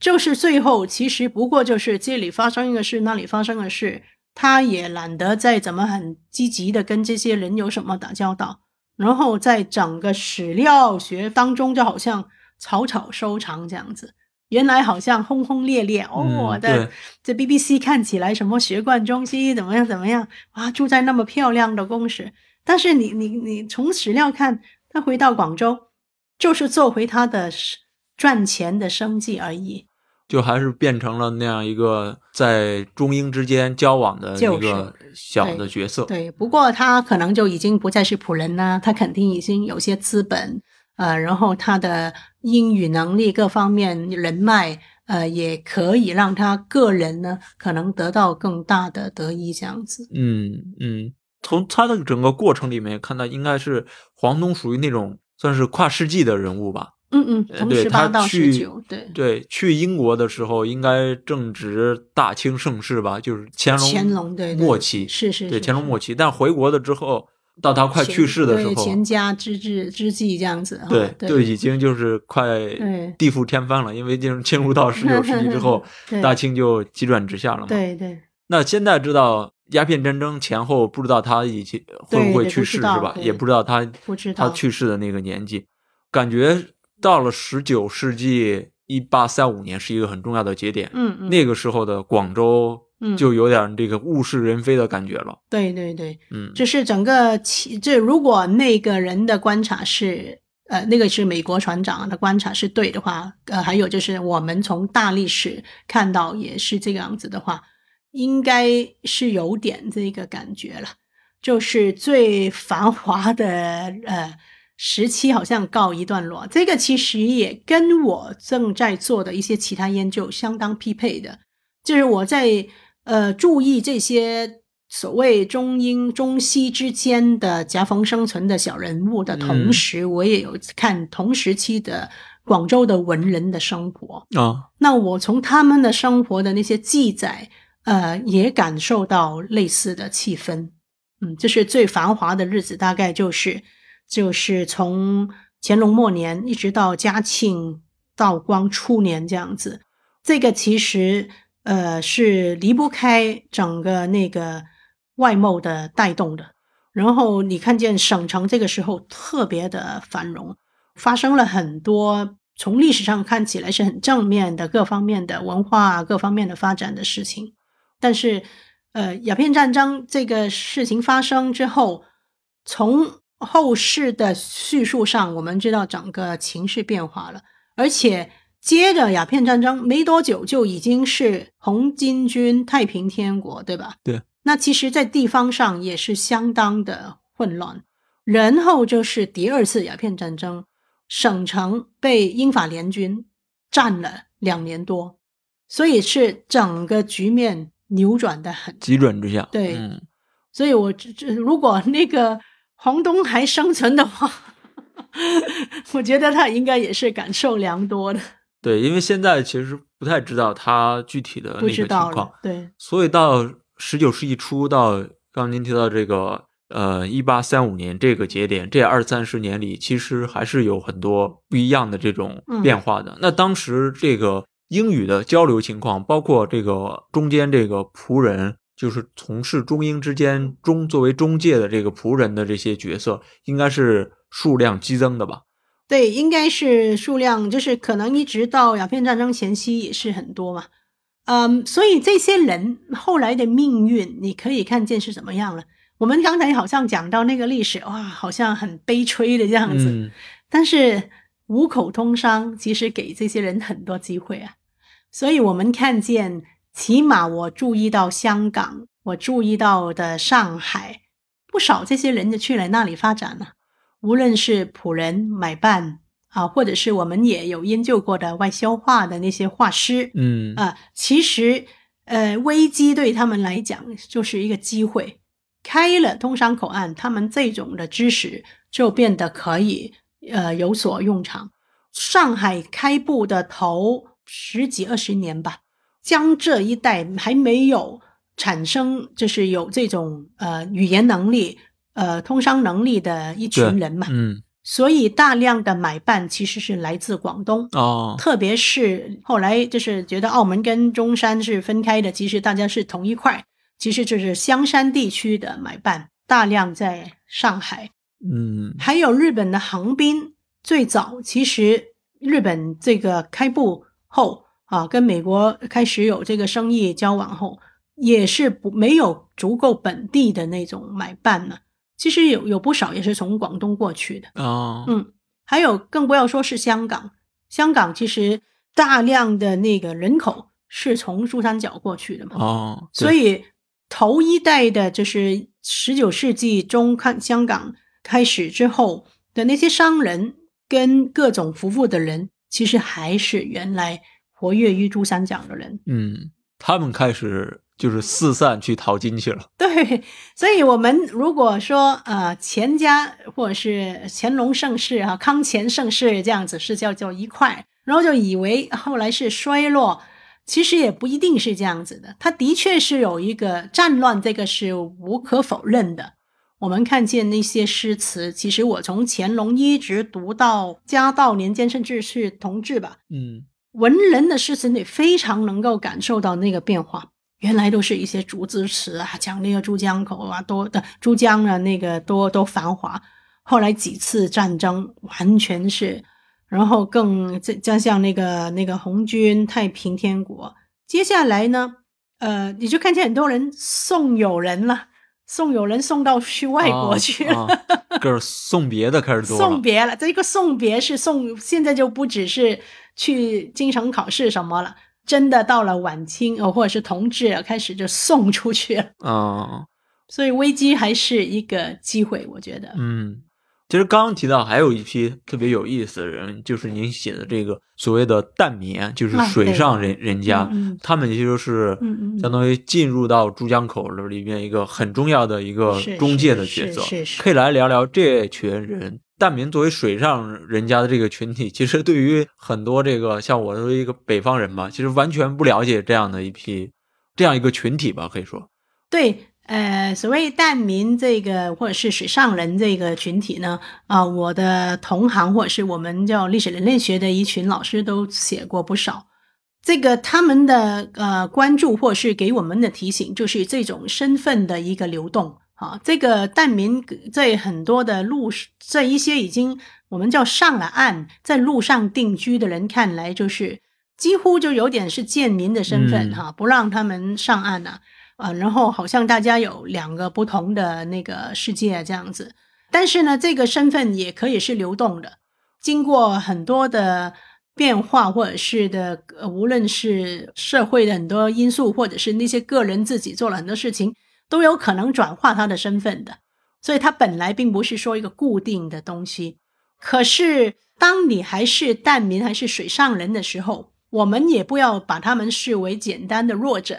就是最后其实不过就是这里发生一个事，那里发生个事。他也懒得再怎么很积极的跟这些人有什么打交道，然后在整个史料学当中，就好像草草收场这样子。原来好像轰轰烈烈哦，的这 BBC 看起来什么学贯中西，怎么样怎么样啊？住在那么漂亮的宫室，但是你你你从史料看，他回到广州就是做回他的赚钱的生计而已。就还是变成了那样一个在中英之间交往的一个小的角色。对，不过他可能就已经不再是仆人了，他肯定已经有些资本，呃，然后他的英语能力各方面人脉，呃，也可以让他个人呢可能得到更大的得益，这样子。嗯嗯，从他的整个过程里面看到，应该是黄东属于那种算是跨世纪的人物吧。嗯嗯，从十八到十九，对对，去英国的时候应该正值大清盛世吧，就是乾隆乾隆对末期，是是，对乾隆末期。但回国了之后，到他快去世的时候，乾家之治之际这样子，对，就已经就是快地覆天翻了，因为进入进入到十九世纪之后，大清就急转直下了嘛。对对。那现在知道鸦片战争前后，不知道他以前会不会去世是吧？也不知道他他去世的那个年纪，感觉。到了十九世纪一八三五年是一个很重要的节点，嗯嗯，那个时候的广州，就有点这个物是人非的感觉了。对对对，嗯，就是整个其这如果那个人的观察是，呃，那个是美国船长的观察是对的话，呃，还有就是我们从大历史看到也是这个样子的话，应该是有点这个感觉了，就是最繁华的，呃。时期好像告一段落，这个其实也跟我正在做的一些其他研究相当匹配的。就是我在呃注意这些所谓中英中西之间的夹缝生存的小人物的同时，我也有看同时期的广州的文人的生活啊。那我从他们的生活的那些记载，呃，也感受到类似的气氛。嗯，就是最繁华的日子，大概就是。就是从乾隆末年一直到嘉庆、道光初年这样子，这个其实呃是离不开整个那个外贸的带动的。然后你看见省城这个时候特别的繁荣，发生了很多从历史上看起来是很正面的各方面的文化各方面的发展的事情。但是呃，鸦片战争这个事情发生之后，从后世的叙述上，我们知道整个情势变化了，而且接着鸦片战争没多久就已经是红巾军太平天国，对吧？对。那其实，在地方上也是相当的混乱。然后就是第二次鸦片战争，省城被英法联军占了两年多，所以是整个局面扭转的很急转直下。对，所以我这这如果那个。黄东还生存的话，我觉得他应该也是感受良多的。对，因为现在其实不太知道他具体的那个情况。对，所以到十九世纪初，到刚您提到这个呃一八三五年这个节点，这二三十年里，其实还是有很多不一样的这种变化的。那当时这个英语的交流情况，包括这个中间这个仆人。就是从事中英之间中作为中介的这个仆人的这些角色，应该是数量激增的吧？对，应该是数量，就是可能一直到鸦片战争前期也是很多嘛。嗯，所以这些人后来的命运，你可以看见是怎么样了。我们刚才好像讲到那个历史，哇，好像很悲催的这样子。但是五口通商其实给这些人很多机会啊，所以我们看见。起码我注意到香港，我注意到的上海，不少这些人就去了那里发展了。无论是仆人、买办啊，或者是我们也有研究过的外销画的那些画师，嗯啊，其实呃，危机对他们来讲就是一个机会，开了通商口岸，他们这种的知识就变得可以呃有所用场。上海开埠的头十几二十年吧。江浙一带还没有产生，就是有这种呃语言能力、呃通商能力的一群人嘛，嗯，所以大量的买办其实是来自广东哦，特别是后来就是觉得澳门跟中山是分开的，其实大家是同一块，其实就是香山地区的买办大量在上海，嗯，还有日本的横滨，最早其实日本这个开埠后。啊，跟美国开始有这个生意交往后，也是不没有足够本地的那种买办呢。其实有有不少也是从广东过去的。哦，嗯，还有更不要说是香港，香港其实大量的那个人口是从珠三角过去的嘛，哦，对所以头一代的就是十九世纪中看香港开始之后的那些商人跟各种服务的人，其实还是原来活跃于珠三角的人。嗯，他们开始就是四散去淘金去了。对，所以我们如果说呃钱家或者是乾隆盛世啊、康乾盛世这样子是叫做一块，然后就以为后来是衰落，其实也不一定是这样子的。它的确是有一个战乱，这个是无可否认的。我们看见那些诗词，其实我从乾隆一直读到嘉道年间，甚至是同治吧，嗯文人的诗词你非常能够感受到那个变化。原来都是一些竹枝词啊，讲那个珠江口啊，多的珠江啊，那个多多繁华。后来几次战争完全是，然后更再加上那个那个红军太平天国。接下来呢，呃，你就看见很多人送友人了，送有人送到去外国去了。啊啊是送别的开始多了。送别了，这个送别是送，现在就不只是去京城考试什么了，真的到了晚清哦，或者是同治开始就送出去了，啊，所以危机还是一个机会，我觉得。嗯，其实刚刚提到还有一批特别有意思的人，就是您写的这个所谓的淡民，就是啊水上人、人家，嗯他们其实是相当于进入到珠江口里面一个很重要的一个中介的角色，是是是。可以来聊聊这群人。淡民作为水上人家的这个群体，其实对于很多这个像我作为一个北方人吧，其实完全不了解这样的一批这样一个群体吧，可以说，对，呃，所谓淡民这个或者是水上人这个群体呢，啊、我的同行或者是我们叫历史人类学的一群老师都写过不少。这个他们的呃关注或是给我们的提醒，就是这种身份的一个流动啊。这个淡民在很多的路，在一些已经我们叫上了岸，在路上定居的人看来，就是几乎就有点是贱民的身份嗯哈、不让他们上岸呐、啊。啊然后好像大家有两个不同的那个世界这样子，但是呢，这个身份也可以是流动的，经过很多的变化，或者是的，无论是社会的很多因素，或者是那些个人自己做了很多事情，都有可能转化他的身份的。所以，他本来并不是说一个固定的东西。可是，当你还是淡民还是水上人的时候，我们也不要把他们视为简单的弱者。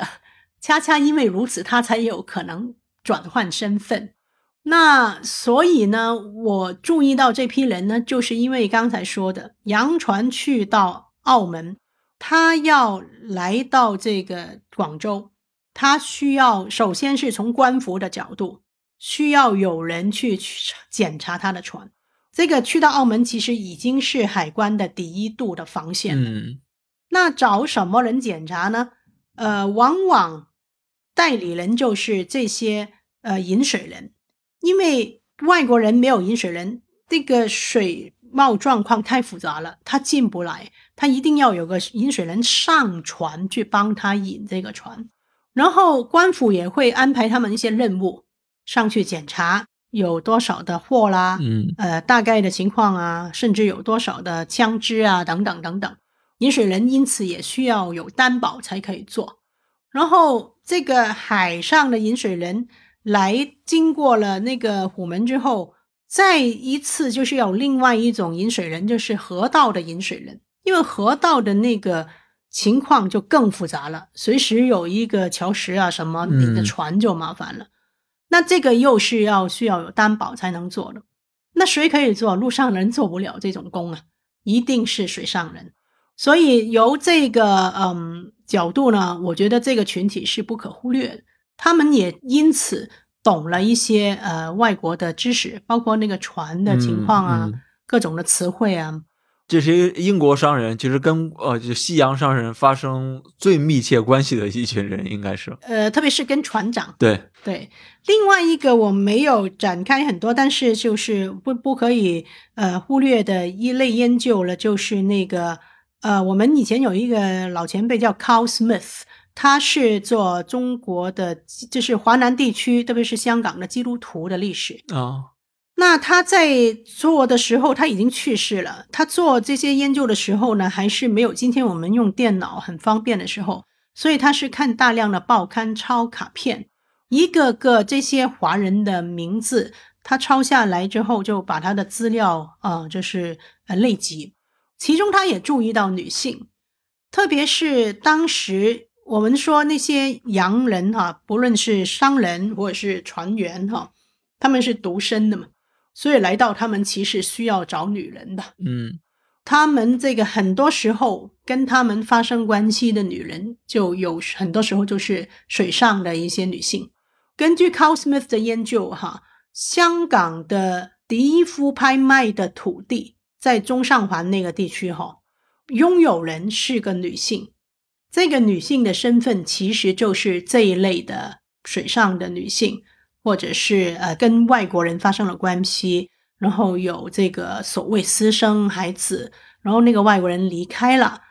恰恰因为如此，他才有可能转换身份。那所以呢，我注意到这批人呢，就是因为刚才说的，洋船去到澳门，他要来到这个广州，他需要首先是从官服的角度，需要有人去去检查他的船。这个去到澳门，其实已经是海关的第一度的防线了。嗯那找什么人检查呢？呃，往往代理人就是这些呃引水人，因为外国人没有引水人，这个水貌状况太复杂了，他进不来，他一定要有个引水人上船去帮他引这个船，然后官府也会安排他们一些任务上去检查有多少的货啦，嗯呃，大概的情况啊，甚至有多少的枪支啊，等等等等。饮水人因此也需要有担保才可以做。然后这个海上的饮水人来经过了那个虎门之后，再一次就是有另外一种饮水人，就是河道的饮水人，因为河道的那个情况就更复杂了，随时有一个礁石啊什么，你的嗯船就麻烦了。那这个又是要需要有担保才能做的。那谁可以做？陆上人做不了这种工啊，一定是水上人。所以由这个嗯角度呢，我觉得这个群体是不可忽略的。他们也因此懂了一些呃外国的知识，包括那个船的情况啊，嗯嗯各种的词汇啊。这些英国商人其实跟呃就西洋商人发生最密切关系的一群人，应该是呃，特别是跟船长。对，对，另外一个我没有展开很多，但是就是不不可以呃忽略的一类研究了，就是那个呃，我们以前有一个老前辈叫 Carl Smith，他是做中国的，就是华南地区，特别是香港的基督徒的历史啊。那他在做的时候，他已经去世了。他做这些研究的时候呢，还是没有今天我们用电脑很方便的时候，所以他是看大量的报刊抄卡片，一个个这些华人的名字，他抄下来之后，就把他的资料啊，就是呃累积。其中他也注意到女性，特别是当时我们说那些洋人哈，不论是商人或者是船员哈，他们是独身的嘛。所以来到他们其实需要找女人的，嗯，他们这个很多时候跟他们发生关系的女人，就有很多时候就是水上的一些女性。根据 Carl Smith 的研究，哈，香港的第一夫拍卖的土地在中上环那个地区，哈，拥有人是个女性，这个女性的身份其实就是这一类的水上的女性。或者是呃跟外国人发生了关系，然后有这个所谓私生孩子，然后那个外国人离开了，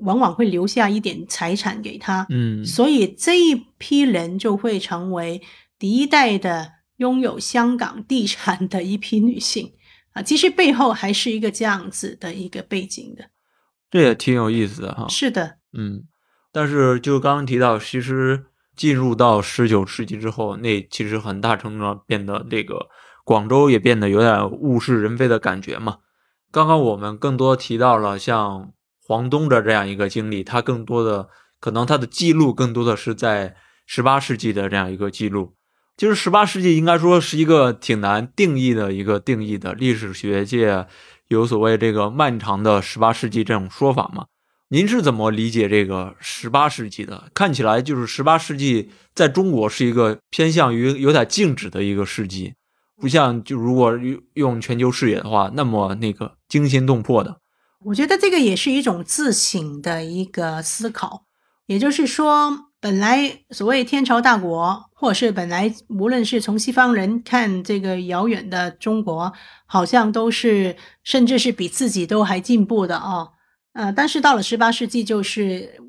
往往会留下一点财产给他，嗯，所以这一批人就会成为第一代的拥有香港地产的一批女性啊。其实背后还是一个这样子的一个背景的，这也挺有意思的哈。是的，嗯，但是就刚刚提到，其实。进入到十九世纪之后，那其实很大程度上变得这个广州也变得有点物是人非的感觉嘛。刚刚我们更多提到了像黄东的这样一个经历，他更多的可能他的记录更多的是在十八世纪的这样一个记录。就是十八世纪应该说是一个挺难定义的一个定义的，历史学界有所谓这个漫长的十八世纪这种说法嘛。您是怎么理解这个十八世纪的？看起来就是十八世纪在中国是一个偏向于有点静止的一个世纪，不像就如果用用全球视野的话，那么那个惊心动魄的。我觉得这个也是一种自省的一个思考，也就是说，本来所谓天朝大国，或者是本来无论是从西方人看这个遥远的中国，好像都是甚至是比自己都还进步的哦。呃，但是到了十八世纪，就是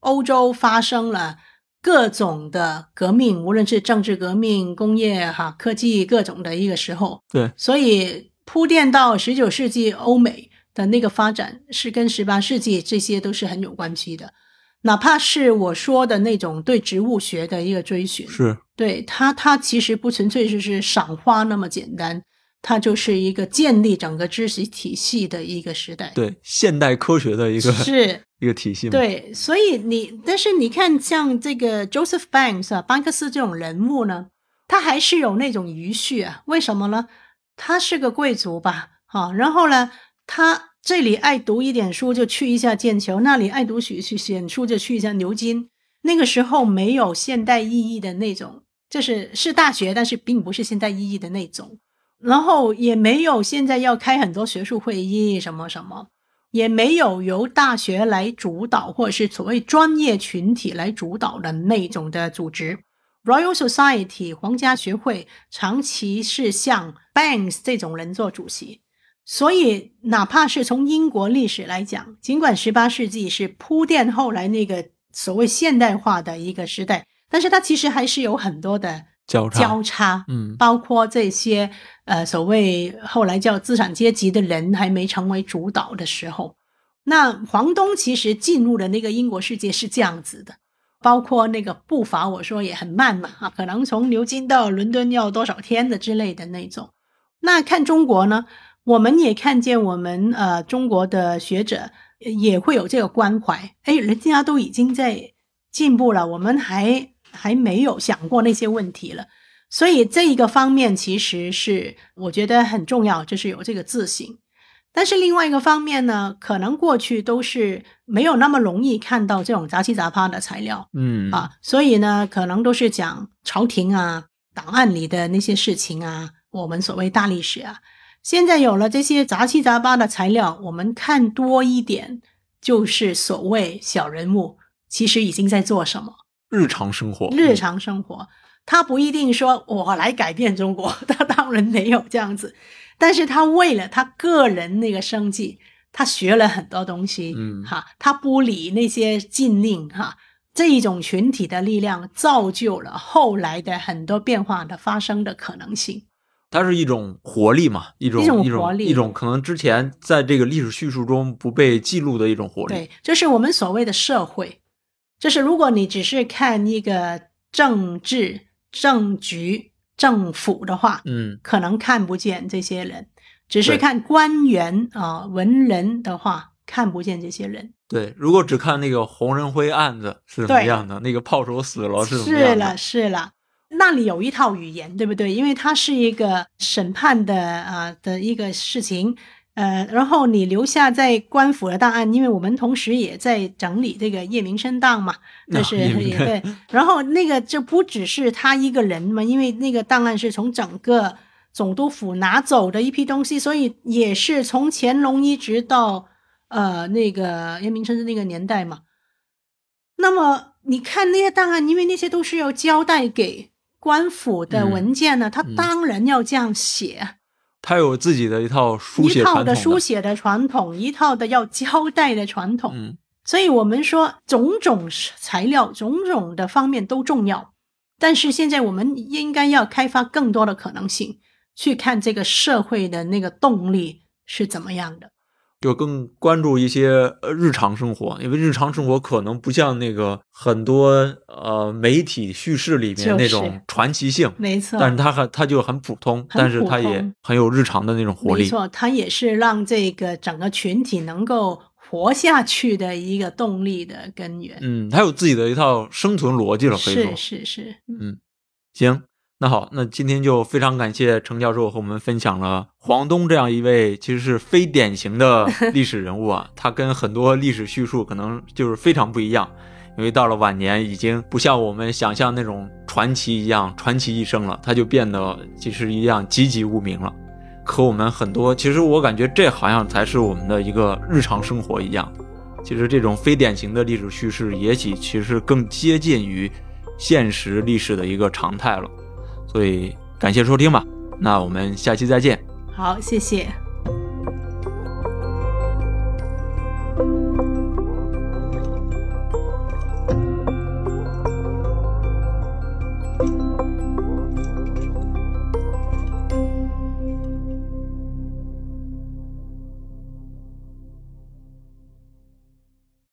欧洲发生了各种的革命，无论是政治革命、工业哈、科技各种的一个时候。对，所以铺垫到十九世纪欧美的那个发展，是跟十八世纪这些都是很有关系的。哪怕是我说的那种对植物学的一个追寻，是对它，它其实不纯粹就是赏花那么简单。它就是一个建立整个知识体系的一个时代，对现代科学的一个是 一个体系。对，所以你但是你看，像这个 Joseph Banks 啊，班克斯这种人物呢，他还是有那种余绪啊。为什么呢？他是个贵族吧，好，然后呢，他这里爱读一点书就去一下剑桥，那里爱读许许选书就去一下牛津。那个时候没有现代意义的那种，就是是大学，但是并不是现代意义的那种。然后也没有现在要开很多学术会议什么什么，也没有由大学来主导或者是所谓专业群体来主导的那种的组织。Royal Society 皇家学会长期是像 Banks 这种人做主席，所以哪怕是从英国历史来讲，尽管十八世纪是铺垫后来那个所谓现代化的一个时代，但是它其实还是有很多的。交叉，交叉，嗯，包括这些呃所谓后来叫资产阶级的人还没成为主导的时候，那黄东其实进入的那个英国世界是这样子的，包括那个步伐，我说也很慢嘛，啊，可能从牛津到伦敦要多少天的之类的那种。那看中国呢，我们也看见我们呃中国的学者也会有这个关怀，哎，人家都已经在进步了，我们还。还没有想过那些问题了，所以这一个方面其实是我觉得很重要，就是有这个自省。但是另外一个方面呢，可能过去都是没有那么容易看到这种杂七杂八的材料，嗯啊，所以呢，可能都是讲朝廷啊、档案里的那些事情啊，我们所谓大历史啊。现在有了这些杂七杂八的材料，我们看多一点，就是所谓小人物其实已经在做什么。日常生活，日常生活，他不一定说我来改变中国，他当然没有这样子，但是他为了他个人那个生计，他学了很多东西，嗯，哈，他不理那些禁令，哈，这一种群体的力量造就了后来的很多变化的发生的可能性。它是一种活力嘛，一种一种一种可能之前在这个历史叙述中不被记录的一种活力。对，就是我们所谓的社会。就是如果你只是看一个政治、政局、政府的话，嗯，可能看不见这些人；只是看官员啊、文人的话，看不见这些人。对。如果只看那个红人灰案子是怎么样的，那个炮手死了是怎么是样的，了，是了。那里有一套语言，对不对？因为它是一个审判的啊、的一个事情，呃，然后你留下在官府的档案，因为我们同时也在整理这个叶明生档嘛，就是对。然后那个就不只是他一个人嘛，因为那个档案是从整个总督府拿走的一批东西，所以也是从乾隆一直到呃那个叶明生的那个年代嘛。那么你看那些档案，因为那些都是要交代给官府的嗯文件呢，他嗯当然要这样写，他有自己的一套书写一套的书写的传统，一套的要交代的传统。嗯，所以我们说种种材料、种种的方面都重要，但是现在我们应该要开发更多的可能性，去看这个社会的那个动力是怎么样的。就更关注一些呃日常生活，因为日常生活可能不像那个很多呃媒体叙事里面那种传奇性，没错，但是它很它就很普通，但是它也很有日常的那种活力。没错，它也是让这个整个群体能够活下去的一个动力的根源。嗯，它有自己的一套生存逻辑了，可以说是。是是，行，那好，那今天就非常感谢程教授和我们分享了黄东这样一位其实是非典型的 历史人物啊，他跟很多历史叙述可能就是非常不一样，因为到了晚年已经不像我们想象那种传奇一样传奇一生了，他就变得其实一样籍籍无名了。和我们很多，其实我感觉这好像才是我们的一个日常生活一样。其实这种非典型的历史叙事，也许其实更接近于现实历史的一个常态了。所以感谢收听吧，那我们下期再见。好，谢谢。